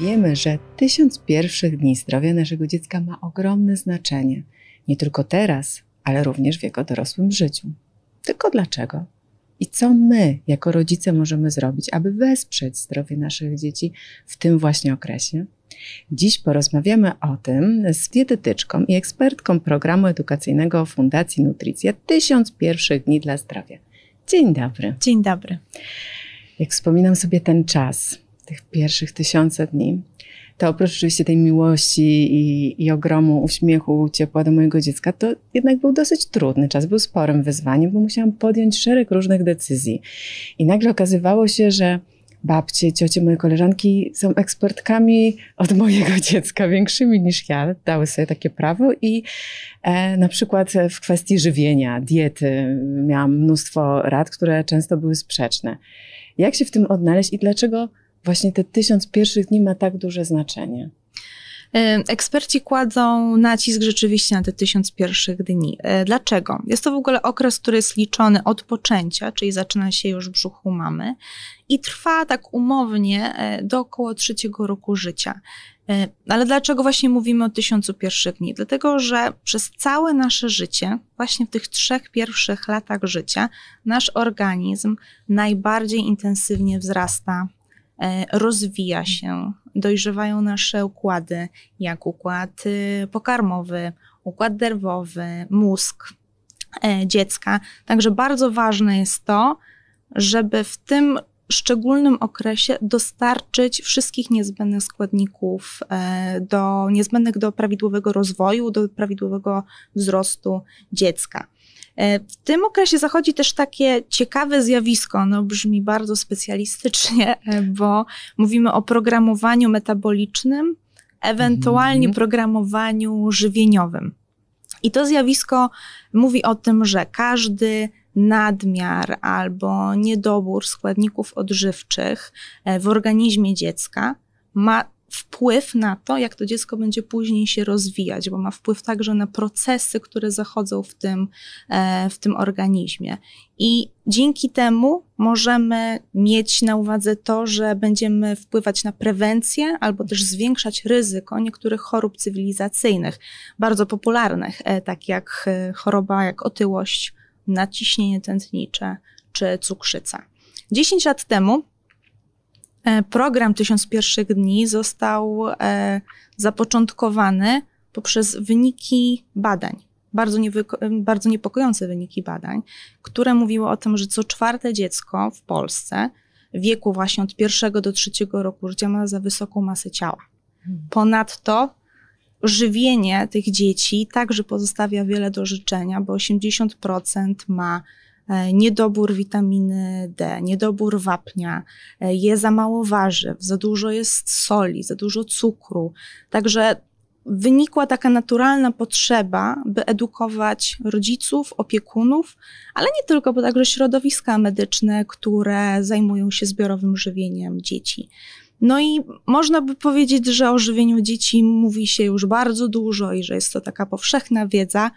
Wiemy, że tysiąc pierwszych dni zdrowia naszego dziecka ma ogromne znaczenie. Nie tylko teraz, ale również w jego dorosłym życiu. Tylko dlaczego? I co my, jako rodzice, możemy zrobić, aby wesprzeć zdrowie naszych dzieci w tym właśnie okresie? Dziś porozmawiamy o tym z dietetyczką i ekspertką programu edukacyjnego Fundacji Nutricja Tysiąc pierwszych dni dla zdrowia. Dzień dobry. Dzień dobry. Jak wspominam sobie ten czas, tych pierwszych tysiące dni, to oprócz oczywiście tej miłości i, i ogromu uśmiechu, ciepła do mojego dziecka, to jednak był dosyć trudny czas, był sporym wyzwaniem, bo musiałam podjąć szereg różnych decyzji. I nagle okazywało się, że babcie, ciocie, moje koleżanki są ekspertkami od mojego dziecka, większymi niż ja, dały sobie takie prawo i e, na przykład w kwestii żywienia, diety miałam mnóstwo rad, które często były sprzeczne. Jak się w tym odnaleźć i dlaczego właśnie te tysiąc pierwszych dni ma tak duże znaczenie? E, eksperci kładzą nacisk rzeczywiście na te tysiąc pierwszych dni. E, dlaczego? Jest to w ogóle okres, który jest liczony od poczęcia, czyli zaczyna się już w brzuchu mamy i trwa tak umownie e, do około trzeciego roku życia. Ale dlaczego właśnie mówimy o tysiącu pierwszych dni? Dlatego, że przez całe nasze życie, właśnie w tych trzech pierwszych latach życia, nasz organizm najbardziej intensywnie wzrasta rozwija się, dojrzewają nasze układy, jak układ y, pokarmowy, układ nerwowy, mózg e, dziecka. Także bardzo ważne jest to, żeby w tym szczególnym okresie dostarczyć wszystkich niezbędnych składników e, do, niezbędnych do prawidłowego rozwoju, do prawidłowego wzrostu dziecka. E, w tym okresie zachodzi też takie ciekawe zjawisko, no brzmi bardzo specjalistycznie, e, bo mówimy o programowaniu metabolicznym, ewentualnie mm. programowaniu żywieniowym. I to zjawisko mówi o tym, że każdy nadmiar albo niedobór składników odżywczych e, w organizmie dziecka ma wpływ na to, jak to dziecko będzie później się rozwijać, bo ma wpływ także na procesy, które zachodzą w tym, e, w tym organizmie. I dzięki temu możemy mieć na uwadze to, że będziemy wpływać na prewencję albo też zwiększać ryzyko niektórych chorób cywilizacyjnych, bardzo popularnych, tak jak choroba jak otyłość, nadciśnienie tętnicze czy cukrzyca. 10 lat temu E, program Tysiąc Pierwszych Dni został e, zapoczątkowany poprzez wyniki badań, bardzo, bardzo niepokojące wyniki badań, które mówiły o tym, że co czwarte dziecko w Polsce w wieku właśnie od pierwszego do trzeciego roku życia ma za wysoką masę ciała. Hmm. Ponadto żywienie tych dzieci także pozostawia wiele do życzenia, bo 80% ma E, niedobór witaminy D, niedobór wapnia, e, je za mało warzyw, za dużo jest soli, za dużo cukru. Także wynikła taka naturalna potrzeba, by edukować rodziców, opiekunów, ale nie tylko, bo także środowiska medyczne, które zajmują się zbiorowym żywieniem dzieci. No i można by powiedzieć, że o żywieniu dzieci mówi się już bardzo dużo i że jest to taka powszechna wiedza,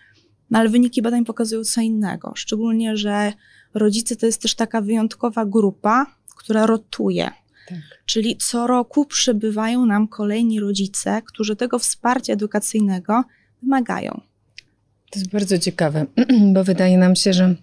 no ale wyniki badań pokazują co innego. Szczególnie, że rodzice to jest też taka wyjątkowa grupa, która rotuje. Tak. Czyli co roku przybywają nam kolejni rodzice, którzy tego wsparcia edukacyjnego wymagają. To jest bardzo ciekawe, bo wydaje nam się, że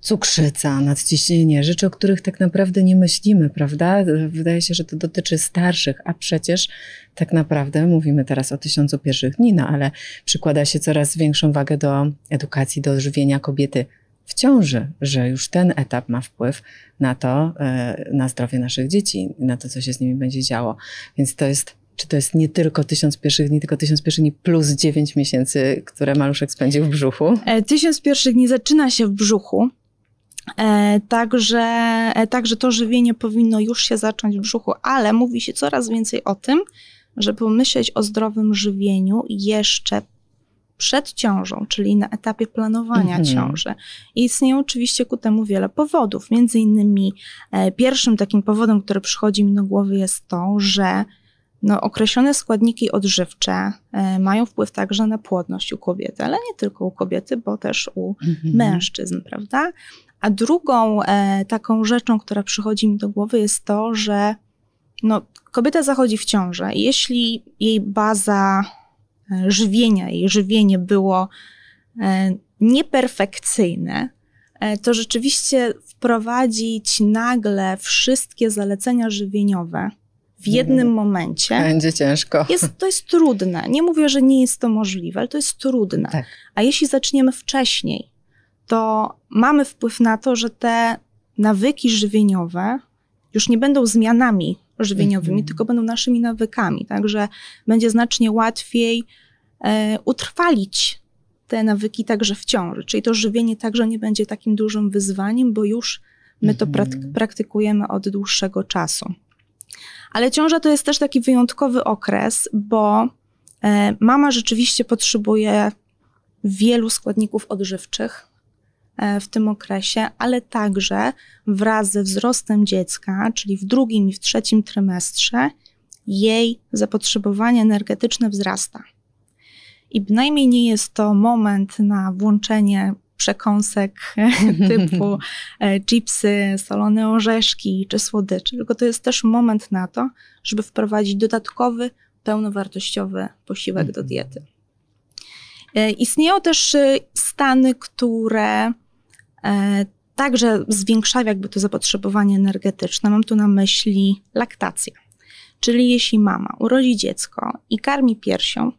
cukrzyca, nadciśnienie, rzeczy, o których tak naprawdę nie myślimy, prawda? Wydaje się, że to dotyczy starszych, a przecież tak naprawdę mówimy teraz o tysiącu pierwszych dni, no ale przykłada się coraz większą wagę do edukacji, do żywienia kobiety w ciąży, że już ten etap ma wpływ na to, e, na zdrowie naszych dzieci, na to, co się z nimi będzie działo. Więc to jest czy to jest nie tylko tysiąc pierwszych dni, tylko tysiąc pierwszych dni plus dziewięć miesięcy, które maluszek spędził w brzuchu? E, tysiąc pierwszych dni zaczyna się w brzuchu. E, także, e, także to żywienie powinno już się zacząć w brzuchu, ale mówi się coraz więcej o tym, żeby myśleć o zdrowym żywieniu jeszcze przed ciążą, czyli na etapie planowania mhm. ciąży. I istnieją oczywiście ku temu wiele powodów. Między innymi e, pierwszym takim powodem, który przychodzi mi do głowy jest to, że no, określone składniki odżywcze e, mają wpływ także na płodność u kobiety, ale nie tylko u kobiety, bo też u mhm. mężczyzn, prawda? A drugą e, taką rzeczą, która przychodzi mi do głowy, jest to, że no, kobieta zachodzi w ciążę. Jeśli jej baza e, żywienia, jej żywienie było e, nieperfekcyjne, e, to rzeczywiście wprowadzić nagle wszystkie zalecenia żywieniowe w jednym mhm. momencie. Będzie ciężko. Jest, to jest trudne. Nie mówię, że nie jest to możliwe, ale to jest trudne. Tak. A jeśli zaczniemy wcześniej, to mamy wpływ na to, że te nawyki żywieniowe już nie będą zmianami żywieniowymi, mhm. tylko będą naszymi nawykami. Także będzie znacznie łatwiej e, utrwalić te nawyki także w ciąży. Czyli to żywienie także nie będzie takim dużym wyzwaniem, bo już my to mhm. praktykujemy od dłuższego czasu. Ale ciąża to jest też taki wyjątkowy okres, bo e, mama rzeczywiście potrzebuje wielu składników odżywczych w tym okresie, ale także wraz ze wzrostem dziecka, czyli w drugim i w trzecim trymestrze, jej zapotrzebowanie energetyczne wzrasta. I bynajmniej nie jest to moment na włączenie przekąsek typu e, chipsy, solone orzeszki czy słodycze, tylko to jest też moment na to, żeby wprowadzić dodatkowy, pełnowartościowy posiłek do mhm. diety. E, istnieją też e, stany, które także zwiększają jakby to zapotrzebowanie energetyczne. Mam tu na myśli laktację. Czyli jeśli mama urodzi dziecko i karmi piersią,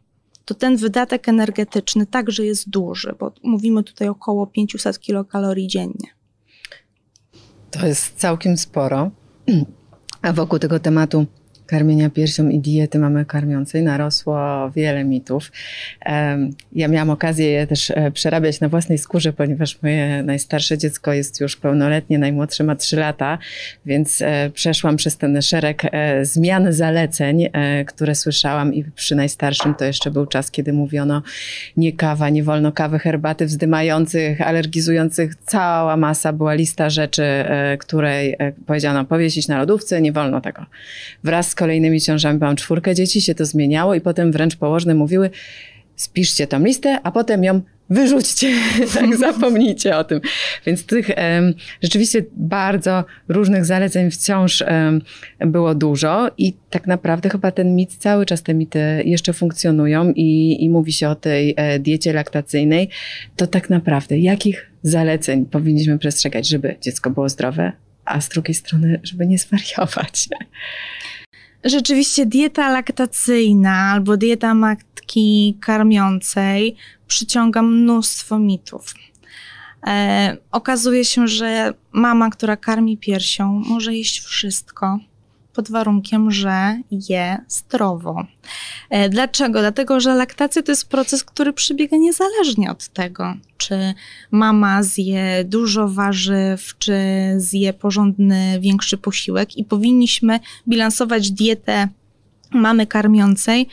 to ten wydatek energetyczny także jest duży, bo mówimy tutaj około 500 kilokalorii dziennie. To jest całkiem sporo. A wokół tego tematu karmienia piersią i diety mamy karmiącej narosło wiele mitów. Ja miałam okazję je też e, przerabiać na własnej skórze, ponieważ moje najstarsze dziecko jest już pełnoletnie, najmłodsze ma 3 lata, więc e, przeszłam przez ten szereg e, zmian zaleceń, które słyszałam i przy najstarszym to jeszcze był czas, kiedy mówiono nie kawa, nie wolno kawy, herbaty wzdymających, alergizujących. Cała masa była lista rzeczy, której powiedziano powiesić na lodówce, nie wolno tego. Wraz z kolejnymi ciążami, mam czwórkę dzieci, się to zmieniało i potem wręcz położne mówiły, spiszcie tą listę, a potem ją wyrzućcie, tak, zapomnijcie o tym. Więc tych rzeczywiście bardzo różnych zaleceń wciąż um, było dużo i tak naprawdę chyba ten mit, cały czas te mity jeszcze funkcjonują i, i mówi się o tej e, diecie laktacyjnej. To tak naprawdę jakich zaleceń powinniśmy przestrzegać, żeby dziecko było zdrowe, a z drugiej strony, żeby nie zwariować? Rzeczywiście dieta laktacyjna albo dieta matki karmiącej przyciąga mnóstwo mitów. E, okazuje się, że mama, która karmi piersią, może jeść wszystko, pod warunkiem, że je zdrowo. E, dlaczego? Dlatego, że laktacja to jest proces, który przebiega niezależnie od tego, czy mama zje dużo warzyw, czy zje porządny, większy posiłek i powinniśmy bilansować dietę mamy karmiącej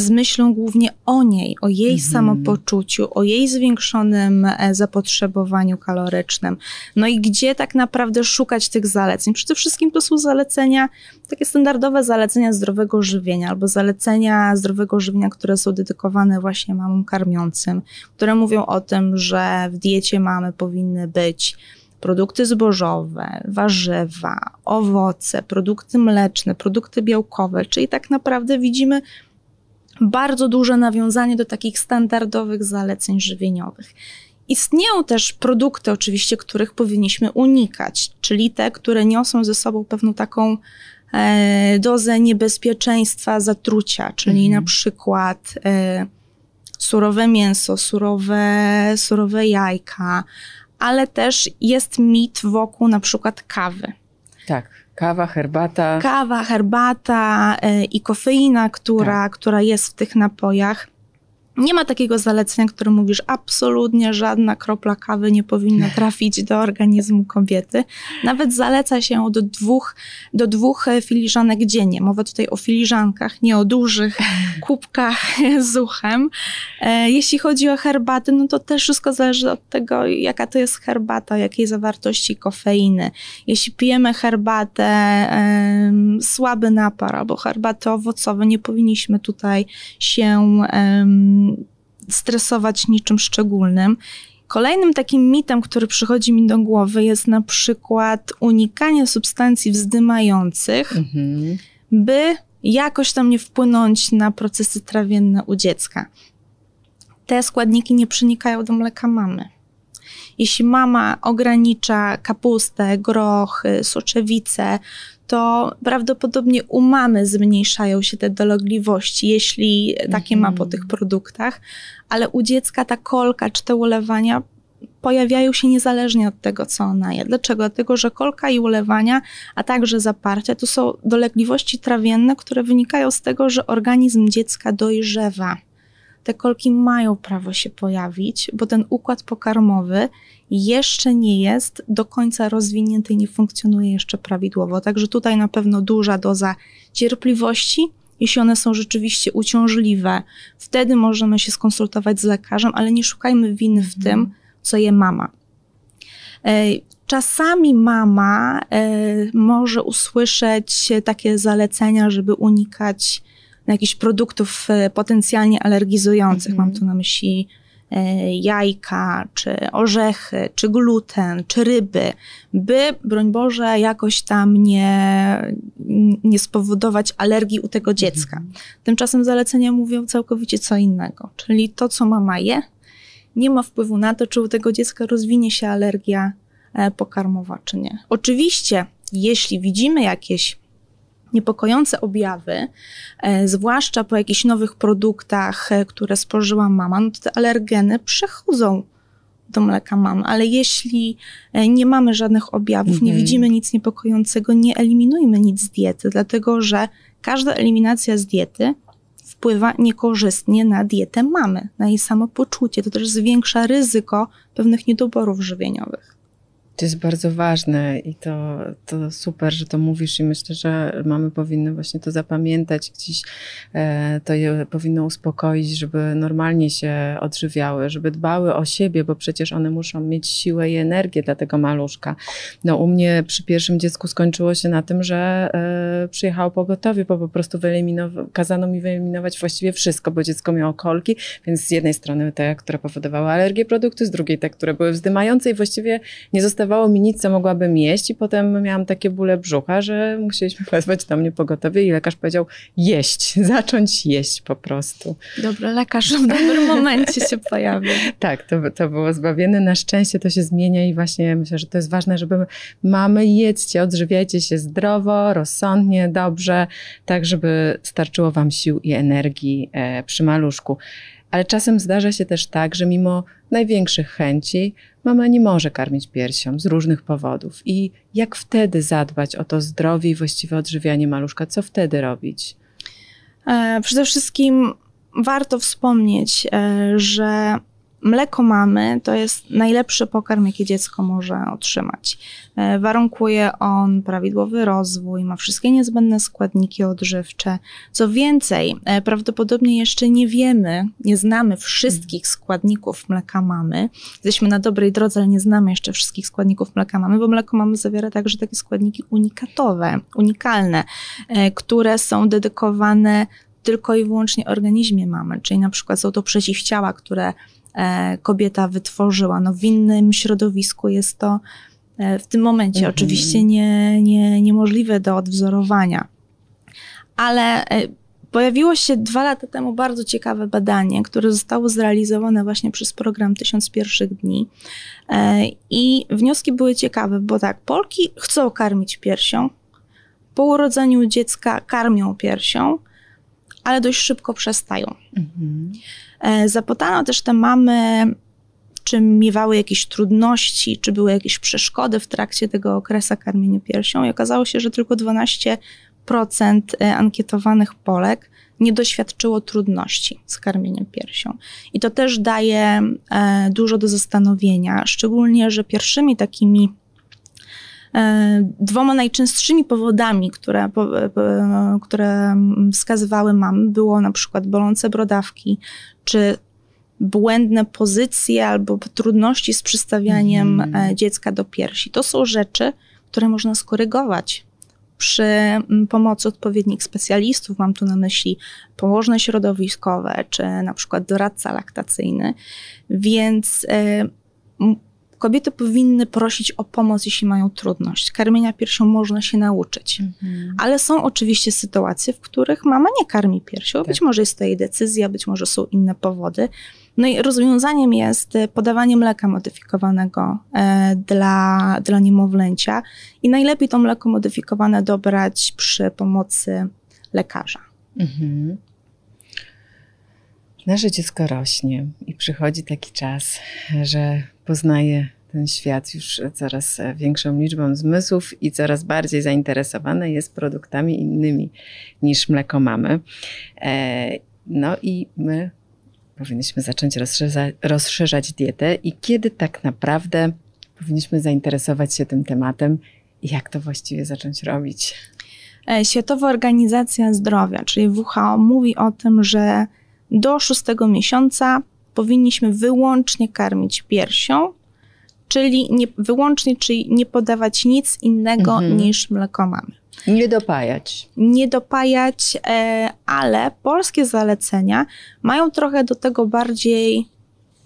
z myślą głównie o niej, o jej mhm. samopoczuciu, o jej zwiększonym e, zapotrzebowaniu kalorycznym. No i gdzie tak naprawdę szukać tych zaleceń? Przede wszystkim to są zalecenia, takie standardowe zalecenia zdrowego żywienia albo zalecenia zdrowego żywienia, które są dedykowane właśnie mamom karmiącym, które mówią o tym, że w diecie mamy powinny być produkty zbożowe, warzywa, owoce, produkty mleczne, produkty białkowe, czyli tak naprawdę widzimy bardzo duże nawiązanie do takich standardowych zaleceń żywieniowych. Istnieją też produkty, oczywiście, których powinniśmy unikać, czyli te, które niosą ze sobą pewną taką e, dozę niebezpieczeństwa zatrucia, czyli mhm. na przykład e, surowe mięso, surowe, surowe jajka, ale też jest mit wokół na przykład kawy. Tak. Kawa, herbata. Kawa, herbata y, i kofeina, która, tak. która jest w tych napojach. Nie ma takiego zalecenia, które mówisz, absolutnie żadna kropla kawy nie powinna trafić do organizmu kobiety. Nawet zaleca się do dwóch, do dwóch filiżanek dziennie. Mowa tutaj o filiżankach, nie o dużych kubkach z uchem. E, jeśli chodzi o herbaty, no to też wszystko zależy od tego, jaka to jest herbata, jakiej zawartości kofeiny. Jeśli pijemy herbatę, słaby napar albo herbaty owocowe, nie powinniśmy tutaj się stresować niczym szczególnym. Kolejnym takim mitem, który przychodzi mi do głowy, jest na przykład unikanie substancji wzdymających. Mhm. by jakoś tam nie wpłynąć na procesy trawienne u dziecka. Te składniki nie przenikają do mleka mamy. Jeśli mama ogranicza kapustę, grochy, soczewice, to prawdopodobnie u mamy zmniejszają się te dolegliwości, jeśli takie ma po mhm. tych produktach, ale u dziecka ta kolka czy te ulewania pojawiają się niezależnie od tego, co ona je. Dlaczego? Dlatego, że kolka i ulewania, a także zaparcia to są dolegliwości trawienne, które wynikają z tego, że organizm dziecka dojrzewa. Te kolki mają prawo się pojawić, bo ten układ pokarmowy jeszcze nie jest do końca rozwinięty i nie funkcjonuje jeszcze prawidłowo. Także tutaj na pewno duża doza cierpliwości. Jeśli one są rzeczywiście uciążliwe, wtedy możemy się skonsultować z lekarzem, ale nie szukajmy winy w tym, mhm co je mama. E, czasami mama e, może usłyszeć takie zalecenia, żeby unikać jakichś produktów e, potencjalnie alergizujących. Mam tu na myśli jajka, czy orzechy, czy gluten, czy ryby, by, broń Boże, jakoś tam nie, nie spowodować alergii u tego dziecka. Mhm. Tymczasem zalecenia mówią całkowicie co innego, czyli to, co mama je, nie ma wpływu na to, czy u tego dziecka rozwinie się alergia e, pokarmowa, czy nie. Oczywiście, jeśli widzimy jakieś niepokojące objawy, e, zwłaszcza po jakichś nowych produktach, e, które spożyła mama, no to te alergeny przechodzą do mleka mamy, ale jeśli nie mamy żadnych objawów, mhm. nie widzimy nic niepokojącego, nie eliminujmy nic z diety, dlatego że każda eliminacja z diety wpływa niekorzystnie na dietę mamy, na jej samopoczucie. To też zwiększa ryzyko pewnych niedoborów żywieniowych. To jest bardzo ważne i to, to super, że to mówisz i myślę, że mamy powinny właśnie to zapamiętać, gdzieś e, to je powinno uspokoić, żeby normalnie się odżywiały, żeby dbały o siebie, bo przecież one muszą mieć siłę i energię dla tego maluszka. No u mnie przy pierwszym dziecku skończyło się na tym, że e, przyjechało pogotowie, bo po prostu kazano mi wyeliminować właściwie wszystko, bo dziecko miało kolki, więc z jednej strony te, które powodowały alergię produktu, z drugiej te, które były wzdymające i właściwie nie zostawały zostawało mi nic, co mogłabym jeść i potem miałam takie bóle brzucha, że musieliśmy wezwać do mnie pogotowie i lekarz powiedział jeść, zacząć jeść po prostu. Dobry lekarz w dobrym momencie się pojawił. tak, to, to było zbawienne. Na szczęście to się zmienia i właśnie myślę, że to jest ważne, żeby mamy jedzcie, odżywiajcie się zdrowo, rozsądnie, dobrze, tak żeby starczyło wam sił i energii e, przy maluszku. Ale czasem zdarza się też tak, że mimo największych chęci mama nie może karmić piersią z różnych powodów. I jak wtedy zadbać o to zdrowie i właściwe odżywianie maluszka? Co wtedy robić? E, przede wszystkim warto wspomnieć, e, że Mleko mamy to jest najlepszy pokarm, jaki dziecko może otrzymać. E, warunkuje on prawidłowy rozwój, ma wszystkie niezbędne składniki odżywcze. Co więcej, e, prawdopodobnie jeszcze nie wiemy, nie znamy wszystkich składników mleka mamy. Jesteśmy na dobrej drodze, ale nie znamy jeszcze wszystkich składników mleka mamy, bo mleko mamy zawiera także takie składniki unikatowe, unikalne, e, które są dedykowane tylko i wyłącznie organizmie mamy, czyli na przykład są to przeciwciała, które kobieta wytworzyła. No w innym środowisku jest to e, w tym momencie mhm. oczywiście nie, nie, niemożliwe do odwzorowania. Ale e, pojawiło się dwa lata temu bardzo ciekawe badanie, które zostało zrealizowane właśnie przez program Tysiąc Pierwszych Dni. I wnioski były ciekawe, bo tak, Polki chcą karmić piersią, po urodzeniu dziecka karmią piersią, ale dość szybko przestają. Mhm. E, zapytano też te mamy, czy miewały jakieś trudności, czy były jakieś przeszkody w trakcie tego okresu karmienia piersią i okazało się, że tylko 12% e, ankietowanych Polek nie doświadczyło trudności z karmieniem piersią. I to też daje e, dużo do zastanowienia, szczególnie, że pierwszymi takimi Dwoma najczęstszymi powodami, które, które wskazywały mamy, było na przykład bolące brodawki, czy błędne pozycje albo trudności z przystawianiem mm. dziecka do piersi. To są rzeczy, które można skorygować przy pomocy odpowiednich specjalistów, mam tu na myśli położne środowiskowe, czy na przykład doradca laktacyjny. Więc kobiety powinny prosić o pomoc, jeśli mają trudność. Karmienia piersią można się nauczyć. Mhm. Ale są oczywiście sytuacje, w których mama nie karmi piersią. Tak. Być może jest to jej decyzja, być może są inne powody. No i rozwiązaniem jest e, podawanie mleka modyfikowanego e, dla, dla niemowlęcia i najlepiej to mleko modyfikowane dobrać przy pomocy lekarza. Mhm. Nasze dziecko rośnie i przychodzi taki czas, że poznaje ten świat już coraz większą liczbą zmysłów i coraz bardziej zainteresowane jest produktami innymi niż mleko mamy. E, no i my powinniśmy zacząć rozszerzać, rozszerzać dietę i kiedy tak naprawdę powinniśmy zainteresować się tym tematem i jak to właściwie zacząć robić? E, Światowa Organizacja Zdrowia, czyli WHO, mówi o tym, że do szóstego miesiąca powinniśmy wyłącznie karmić piersią, czyli nie, wyłącznie, czyli nie podawać nic innego mhm. niż mleko mamy. Nie dopajać. Nie dopajać, e, ale polskie zalecenia mają trochę do tego bardziej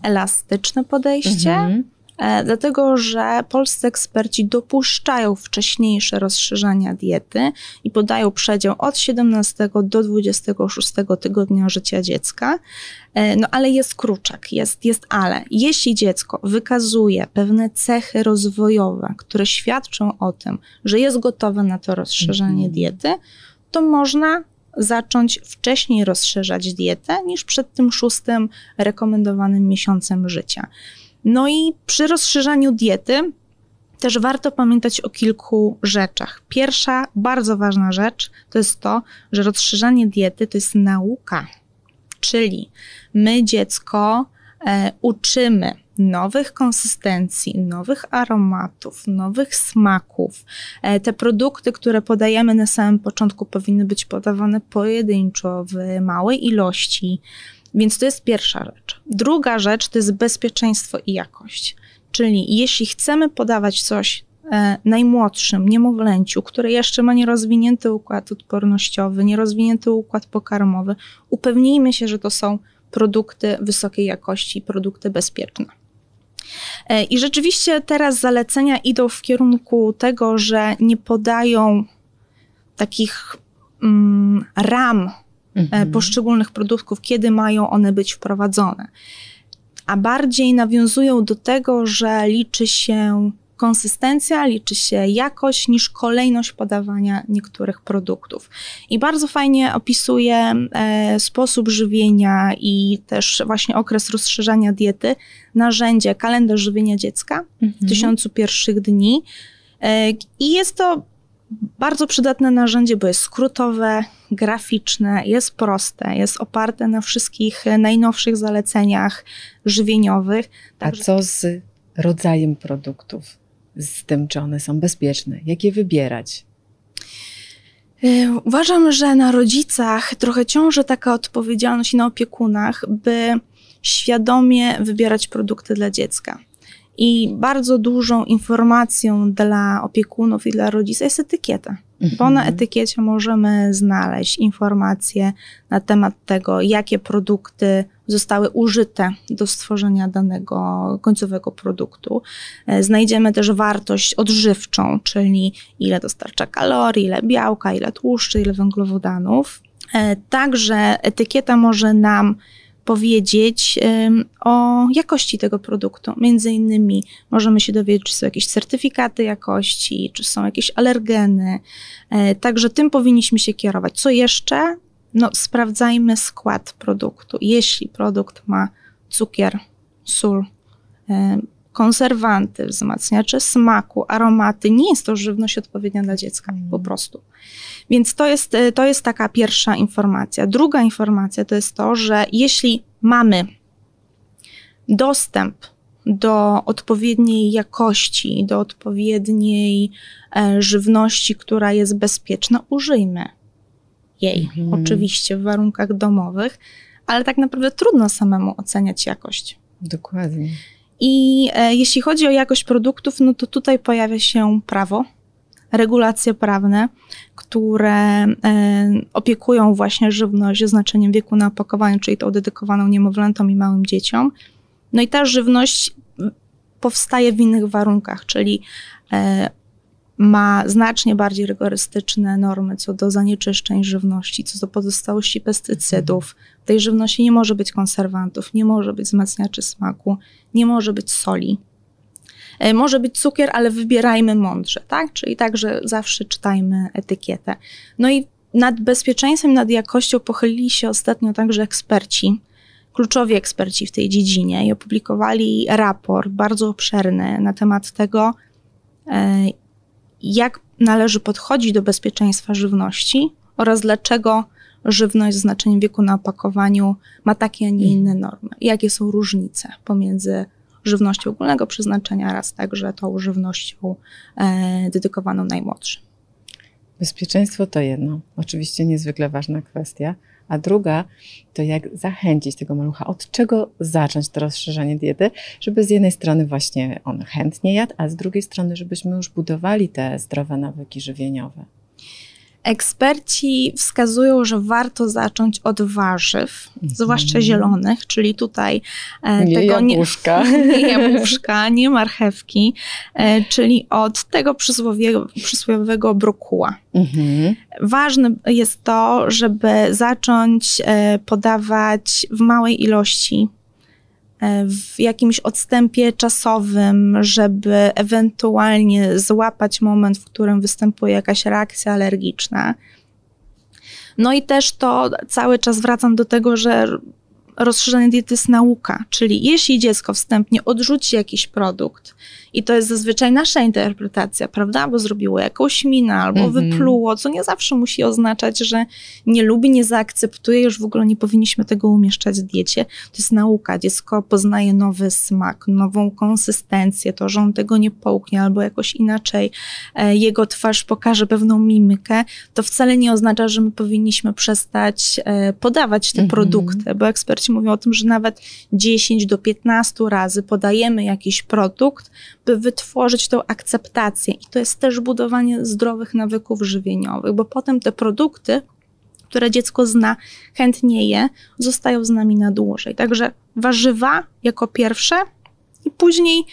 elastyczne podejście. Mhm. E, dlatego że polscy eksperci dopuszczają wcześniejsze rozszerzania diety i podają przedział od 17 do 26 tygodnia życia dziecka. E, no ale jest kruczek, jest, jest ale. Jeśli dziecko wykazuje pewne cechy rozwojowe, które świadczą o tym, że jest gotowe na to rozszerzanie mhm. diety, to można zacząć wcześniej rozszerzać dietę niż przed tym szóstym rekomendowanym miesiącem życia. No i przy rozszerzaniu diety też warto pamiętać o kilku rzeczach. Pierwsza, bardzo ważna rzecz to jest to, że rozszerzanie diety to jest nauka. Czyli my dziecko e, uczymy nowych konsystencji, nowych aromatów, nowych smaków. E, te produkty, które podajemy na samym początku, powinny być podawane pojedynczo w małej ilości. Więc to jest pierwsza rzecz. Druga rzecz to jest bezpieczeństwo i jakość. Czyli jeśli chcemy podawać coś e, najmłodszym niemowlęciu, które jeszcze ma nierozwinięty układ odpornościowy, nierozwinięty układ pokarmowy, upewnijmy się, że to są produkty wysokiej jakości, produkty bezpieczne. E, I rzeczywiście teraz zalecenia idą w kierunku tego, że nie podają takich mm, ram mhm. poszczególnych produktów, kiedy mają one być wprowadzone. A bardziej nawiązują do tego, że liczy się konsystencja, liczy się jakość niż kolejność podawania niektórych produktów. I bardzo fajnie opisuje e, sposób żywienia i też właśnie okres rozszerzania diety, narzędzie kalendarz żywienia dziecka mhm. w tysiącu pierwszych dni. E, I jest to bardzo przydatne narzędzie, bo jest skrótowe, graficzne, jest proste, jest oparte na wszystkich najnowszych zaleceniach żywieniowych. Także... A co z rodzajem produktów? Z tym, czy one są bezpieczne? Jak je wybierać? E, uważam, że na rodzicach trochę ciąży taka odpowiedzialność i na opiekunach, by świadomie wybierać produkty dla dziecka. I bardzo dużą informacją dla opiekunów i dla rodziców jest etykieta. Mhm. Bo na mhm. etykiecie możemy znaleźć informacje na temat tego, jakie produkty zostały użyte do stworzenia danego końcowego produktu. E, znajdziemy też wartość odżywczą, czyli ile dostarcza kalorii, ile białka, ile tłuszczy, ile węglowodanów. E, także etykieta może nam powiedzieć o jakości tego produktu. Między innymi możemy się dowiedzieć, czy są jakieś certyfikaty jakości, czy są jakieś alergeny. E, także tym powinniśmy się kierować. Co jeszcze? No, sprawdzajmy skład produktu. Jeśli produkt ma cukier, sól, konserwanty, wzmacniacze smaku, aromaty, nie jest to żywność odpowiednia dla dziecka, po mm. prostu. Więc to jest, e, to jest taka pierwsza informacja. Druga informacja to jest to, że jeśli mamy dostęp do odpowiedniej jakości, do odpowiedniej e, żywności, która jest bezpieczna, użyjmy jej. Mhm. Oczywiście w warunkach domowych, ale tak naprawdę trudno samemu oceniać jakość. Dokładnie. I e, jeśli chodzi o jakość produktów, no to tutaj pojawia się prawo, regulacje prawne, które e, opiekują właśnie żywność oznaczeniem wieku na opakowaniu, czyli tą dedykowaną niemowlętom i małym dzieciom. No i ta żywność powstaje w innych warunkach, czyli e, ma znacznie bardziej rygorystyczne normy co do zanieczyszczeń żywności, co do pozostałości pestycydów. W tej żywności nie może być konserwantów, nie może być wzmacniaczy smaku, nie może być soli. E, może być cukier, ale wybierajmy mądrze, tak? Czyli także zawsze czytajmy etykietę. No i nad bezpieczeństwem, nad jakością pochylili się ostatnio także eksperci, kluczowi eksperci w tej dziedzinie i opublikowali raport bardzo obszerny na temat tego, e, jak należy podchodzić do bezpieczeństwa żywności oraz dlaczego żywność z znaczeniem wieku na opakowaniu ma takie, a nie inne normy. Jakie są różnice pomiędzy żywnością ogólnego przeznaczenia oraz także tą żywnością e, dedykowaną najmłodszym. Bezpieczeństwo to jedno, oczywiście niezwykle ważna kwestia, a druga to jak zachęcić tego malucha, od czego zacząć to rozszerzanie diety, żeby z jednej strony właśnie on chętnie jadł, a z drugiej strony, żebyśmy już budowali te zdrowe nawyki żywieniowe. Eksperci wskazują, że warto zacząć od warzyw, mm. zwłaszcza zielonych, czyli tutaj e, nie tego jabłuszka. nie, nie jabłuszka, nie marchewki, e, czyli od tego przysłowiowego, przysłowiowego brokuła. Mhm. Ważne jest to, żeby zacząć e, podawać w małej ilości w jakimś odstępie czasowym, żeby ewentualnie złapać moment, w którym występuje jakaś reakcja alergiczna. No i też to cały czas wracam do tego, że rozszerzenie diety jest nauka, czyli jeśli dziecko wstępnie odrzuci jakiś produkt, i to jest zazwyczaj nasza interpretacja, prawda? Bo zrobiło jakąś minę albo mm -hmm. wypluło, co nie zawsze musi oznaczać, że nie lubi, nie zaakceptuje, już w ogóle nie powinniśmy tego umieszczać w diecie. To jest nauka. Dziecko poznaje nowy smak, nową konsystencję, to, że on tego nie połknie albo jakoś inaczej e, jego twarz pokaże pewną mimikę, to wcale nie oznacza, że my powinniśmy przestać e, podawać te mm -hmm. produkty, bo eksperci mówią o tym, że nawet 10 do 15 razy podajemy jakiś produkt, by wytworzyć tą akceptację. I to jest też budowanie zdrowych nawyków żywieniowych, bo potem te produkty, które dziecko zna, chętnie je, zostają z nami na dłużej. Także warzywa jako pierwsze i później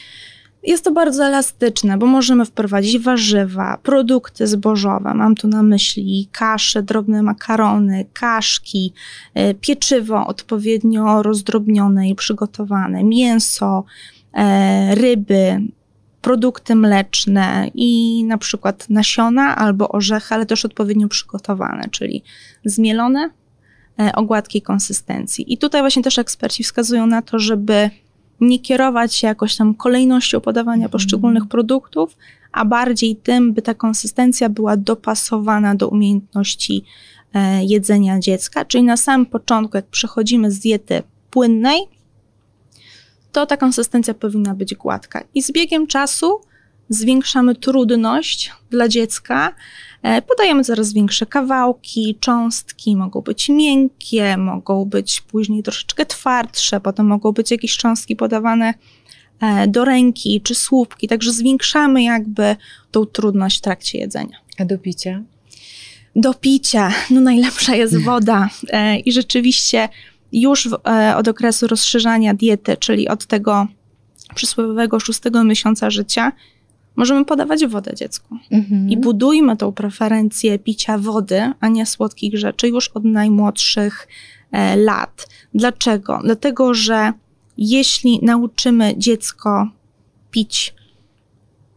jest to bardzo elastyczne, bo możemy wprowadzić warzywa, produkty zbożowe. Mam tu na myśli kasze, drobne makarony, kaszki, e, pieczywo odpowiednio rozdrobnione i przygotowane, mięso, e, ryby, produkty mleczne i na przykład nasiona albo orzechy, ale też odpowiednio przygotowane, czyli zmielone e, o gładkiej konsystencji. I tutaj właśnie też eksperci wskazują na to, żeby nie kierować się jakoś tam kolejnością podawania mhm. poszczególnych produktów, a bardziej tym, by ta konsystencja była dopasowana do umiejętności e, jedzenia dziecka. Czyli na samym początku, jak przechodzimy z diety płynnej, to ta konsystencja powinna być gładka. I z biegiem czasu zwiększamy trudność dla dziecka, e, podajemy coraz większe kawałki, cząstki, mogą być miękkie, mogą być później troszeczkę twardsze, potem mogą być jakieś cząstki podawane e, do ręki czy słupki, także zwiększamy jakby tą trudność w trakcie jedzenia. A do picia? Do picia, no najlepsza jest woda e, i rzeczywiście już w, e, od okresu rozszerzania diety, czyli od tego przysłowiowego szóstego miesiąca życia, możemy podawać wodę dziecku. Mhm. I budujmy tą preferencję picia wody, a nie słodkich rzeczy już od najmłodszych e, lat. Dlaczego? Dlatego, że jeśli nauczymy dziecko pić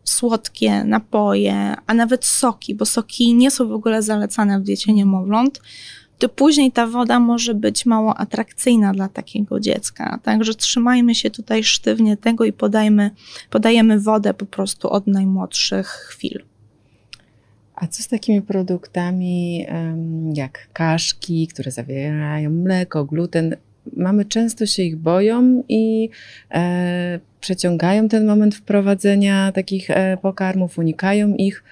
słodkie napoje, a nawet soki, bo soki nie są w ogóle zalecane w diecie niemowląt, to później ta woda może być mało atrakcyjna dla takiego dziecka. Także trzymajmy się tutaj sztywnie tego i podajmy, podajemy wodę po prostu od najmłodszych chwil. A co z takimi produktami jak kaszki, które zawierają mleko, gluten? Mamy często się ich boją i e, przeciągają ten moment wprowadzenia takich e, pokarmów, unikają ich.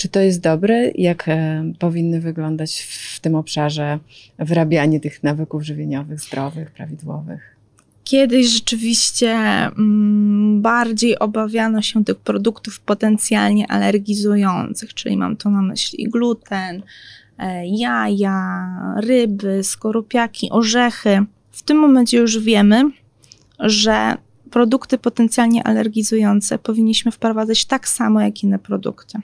Czy to jest dobre? Jak e, powinny wyglądać w tym obszarze wyrabianie tych nawyków żywieniowych, zdrowych, prawidłowych? Kiedyś rzeczywiście mm, bardziej obawiano się tych produktów potencjalnie alergizujących, czyli mam tu na myśli gluten, e, jaja, ryby, skorupiaki, orzechy. W tym momencie już wiemy, że produkty potencjalnie alergizujące powinniśmy wprowadzać tak samo jak inne produkty.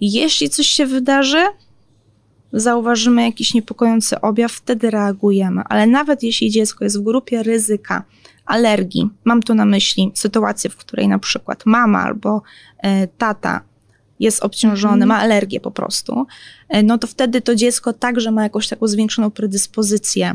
Jeśli coś się wydarzy, zauważymy jakiś niepokojący objaw, wtedy reagujemy. Ale nawet jeśli dziecko jest w grupie ryzyka alergii, mam tu na myśli sytuację, w której na przykład mama albo e, tata jest obciążony, mm. ma alergię po prostu, e, no to wtedy to dziecko także ma jakąś taką zwiększoną predyspozycję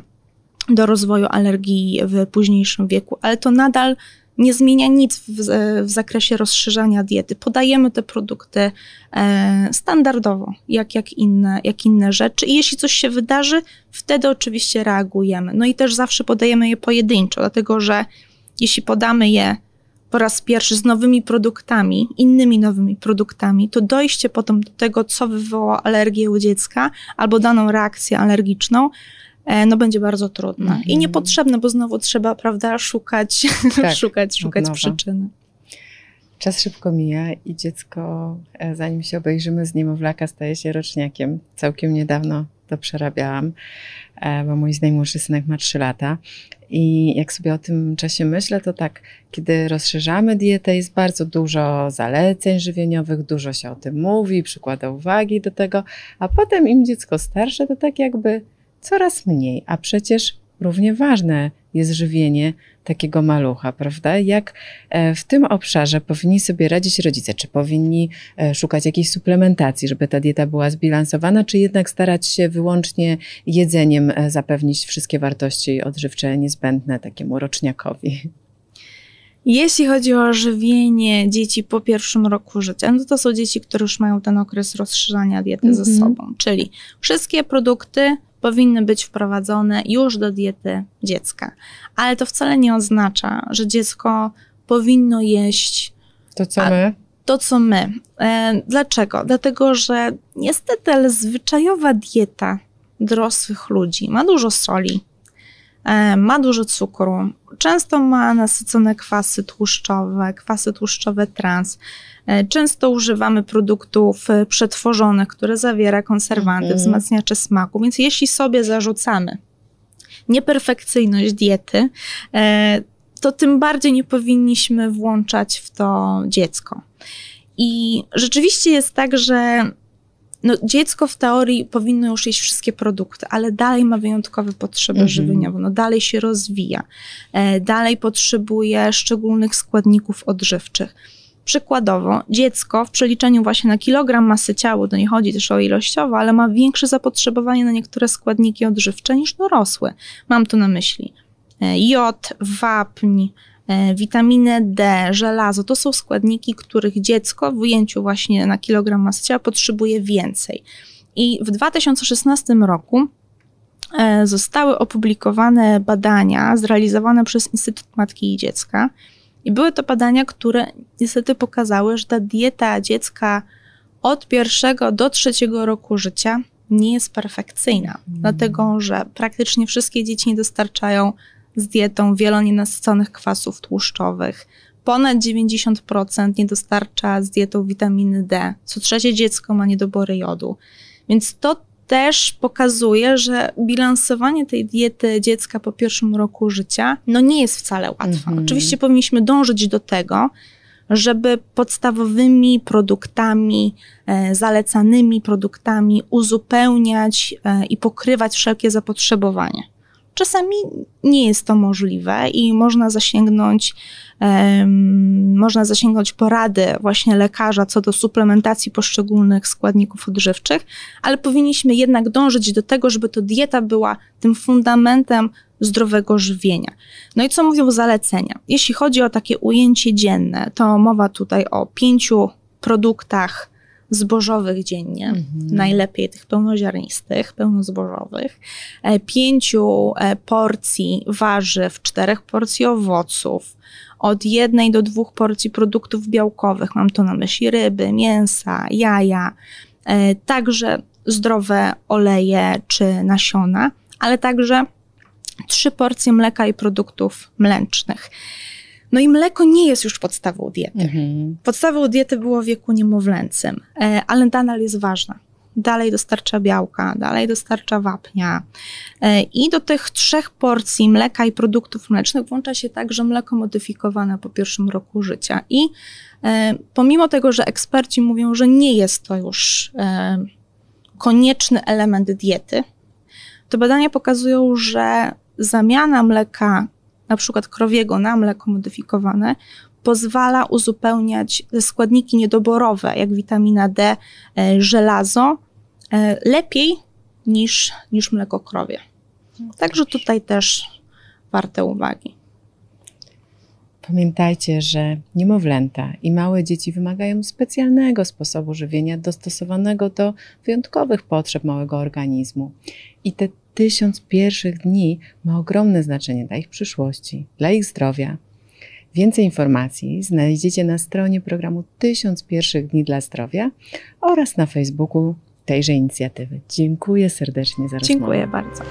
do rozwoju alergii w późniejszym wieku, ale to nadal nie zmienia nic w, w, zakresie rozszerzania diety. Podajemy te produkty e, standardowo, jak, jak, inne, jak inne rzeczy. I jeśli coś się wydarzy, wtedy oczywiście reagujemy. No i też zawsze podajemy je pojedynczo, dlatego że jeśli podamy je po raz pierwszy z nowymi produktami, innymi nowymi produktami, to dojście potem do tego, co wywoła alergię u dziecka albo daną reakcję alergiczną, no będzie bardzo trudne mm -hmm. i mhm. niepotrzebne, bo znowu trzeba, prawda, szukać, tak, szukać, szukać przyczyny. Czas szybko mija i dziecko, e, zanim się obejrzymy z niemowlaka, staje się roczniakiem. Całkiem niedawno to przerabiałam, e, bo mój najmłodszy synek ma 3 lata. I jak sobie o tym czasie myślę, to tak, kiedy rozszerzamy dietę, jest bardzo dużo zaleceń żywieniowych, dużo się o tym mówi, przykłada uwagi do tego, a potem im dziecko starsze, to tak jakby coraz mniej, a przecież równie ważne jest żywienie takiego malucha, prawda? Jak e, w tym obszarze powinni sobie radzić rodzice? Czy powinni e, szukać jakiejś suplementacji, żeby ta dieta była zbilansowana, czy jednak starać się wyłącznie jedzeniem e, zapewnić wszystkie wartości odżywcze niezbędne takiemu roczniakowi? Jeśli chodzi o żywienie dzieci po pierwszym roku życia, no to są dzieci, które już mają ten okres rozszerzania diety mm -hmm. ze mhm. sobą, czyli wszystkie produkty powinny być wprowadzone już do diety dziecka. Ale to wcale nie oznacza, że dziecko powinno jeść to, co my. To, co my. E, dlaczego? Dlatego, że niestety, ale zwyczajowa dieta dorosłych ludzi ma dużo soli, ma dużo cukru, często ma nasycone kwasy tłuszczowe, kwasy tłuszczowe trans. E, często używamy produktów e, przetworzonych, które zawiera konserwanty, mhm. wzmacniacze smaku, więc jeśli sobie zarzucamy nieperfekcyjność diety, e, to tym bardziej nie powinniśmy włączać w to dziecko. I rzeczywiście jest tak, że no, dziecko w teorii powinno już jeść wszystkie produkty, ale dalej ma wyjątkowe potrzeby mhm. żywieniowe, no, dalej się rozwija, dalej potrzebuje szczególnych składników odżywczych. Przykładowo, dziecko w przeliczeniu właśnie na kilogram masy ciała, to nie chodzi też o ilościowo, ale ma większe zapotrzebowanie na niektóre składniki odżywcze niż dorosły. Mam tu na myśli e, jod, wapń, e, witaminę D, żelazo. To są składniki, których dziecko w ujęciu właśnie na kilogram masy ciała potrzebuje więcej. I w 2016 roku e, zostały opublikowane badania zrealizowane przez Instytut Matki i Dziecka, i były to badania, które niestety pokazały, że ta dieta dziecka od pierwszego do trzeciego roku życia nie jest perfekcyjna, mm. dlatego że praktycznie wszystkie dzieci nie dostarczają z dietą wielonienasyconych kwasów tłuszczowych. Ponad 90% nie dostarcza z dietą witaminy D. Co trzecie dziecko ma niedobory jodu. Więc to też pokazuje, że bilansowanie tej diety dziecka po pierwszym roku życia no nie jest wcale łatwe. Mhm. Oczywiście powinniśmy dążyć do tego, żeby podstawowymi produktami, e, zalecanymi produktami uzupełniać e, i pokrywać wszelkie zapotrzebowanie. Czasami nie jest to możliwe i można zasięgnąć, um, można zasięgnąć porady właśnie lekarza co do suplementacji poszczególnych składników odżywczych, ale powinniśmy jednak dążyć do tego, żeby to dieta była tym fundamentem zdrowego żywienia. No i co mówią zalecenia? Jeśli chodzi o takie ujęcie dzienne, to mowa tutaj o pięciu produktach zbożowych dziennie, mhm. najlepiej tych pełnoziarnistych, pełnozbożowych, e, pięciu e, porcji warzyw, czterech porcji owoców, od jednej do dwóch porcji produktów białkowych, mam tu na myśli ryby, mięsa, jaja, e, także zdrowe oleje czy nasiona, ale także trzy porcje mleka i produktów mlecznych. No i mleko nie jest już podstawą diety. Mhm. Podstawą diety było w wieku niemowlęcym, e, ale nadal jest ważna. dalej dostarcza białka, dalej dostarcza wapnia. E, I do tych trzech porcji mleka i produktów mlecznych włącza się także mleko modyfikowane po pierwszym roku życia. I e, pomimo tego, że eksperci mówią, że nie jest to już konieczny element diety, to badania pokazują, że zamiana mleka, na przykład krowiego, na mleko modyfikowane, pozwala uzupełniać składniki niedoborowe, jak witamina D, żelazo, lepiej niż, niż mleko krowie. Także tutaj też warte uwagi. Pamiętajcie, że niemowlęta i małe dzieci wymagają specjalnego sposobu żywienia dostosowanego do wyjątkowych potrzeb małego organizmu. I te tysiąc pierwszych dni ma ogromne znaczenie dla ich przyszłości, dla ich zdrowia. Więcej informacji znajdziecie na stronie programu Tysiąc pierwszych dni dla zdrowia oraz na Facebooku tejże inicjatywy. Dziękuję serdecznie za rozmowę. Dziękuję bardzo.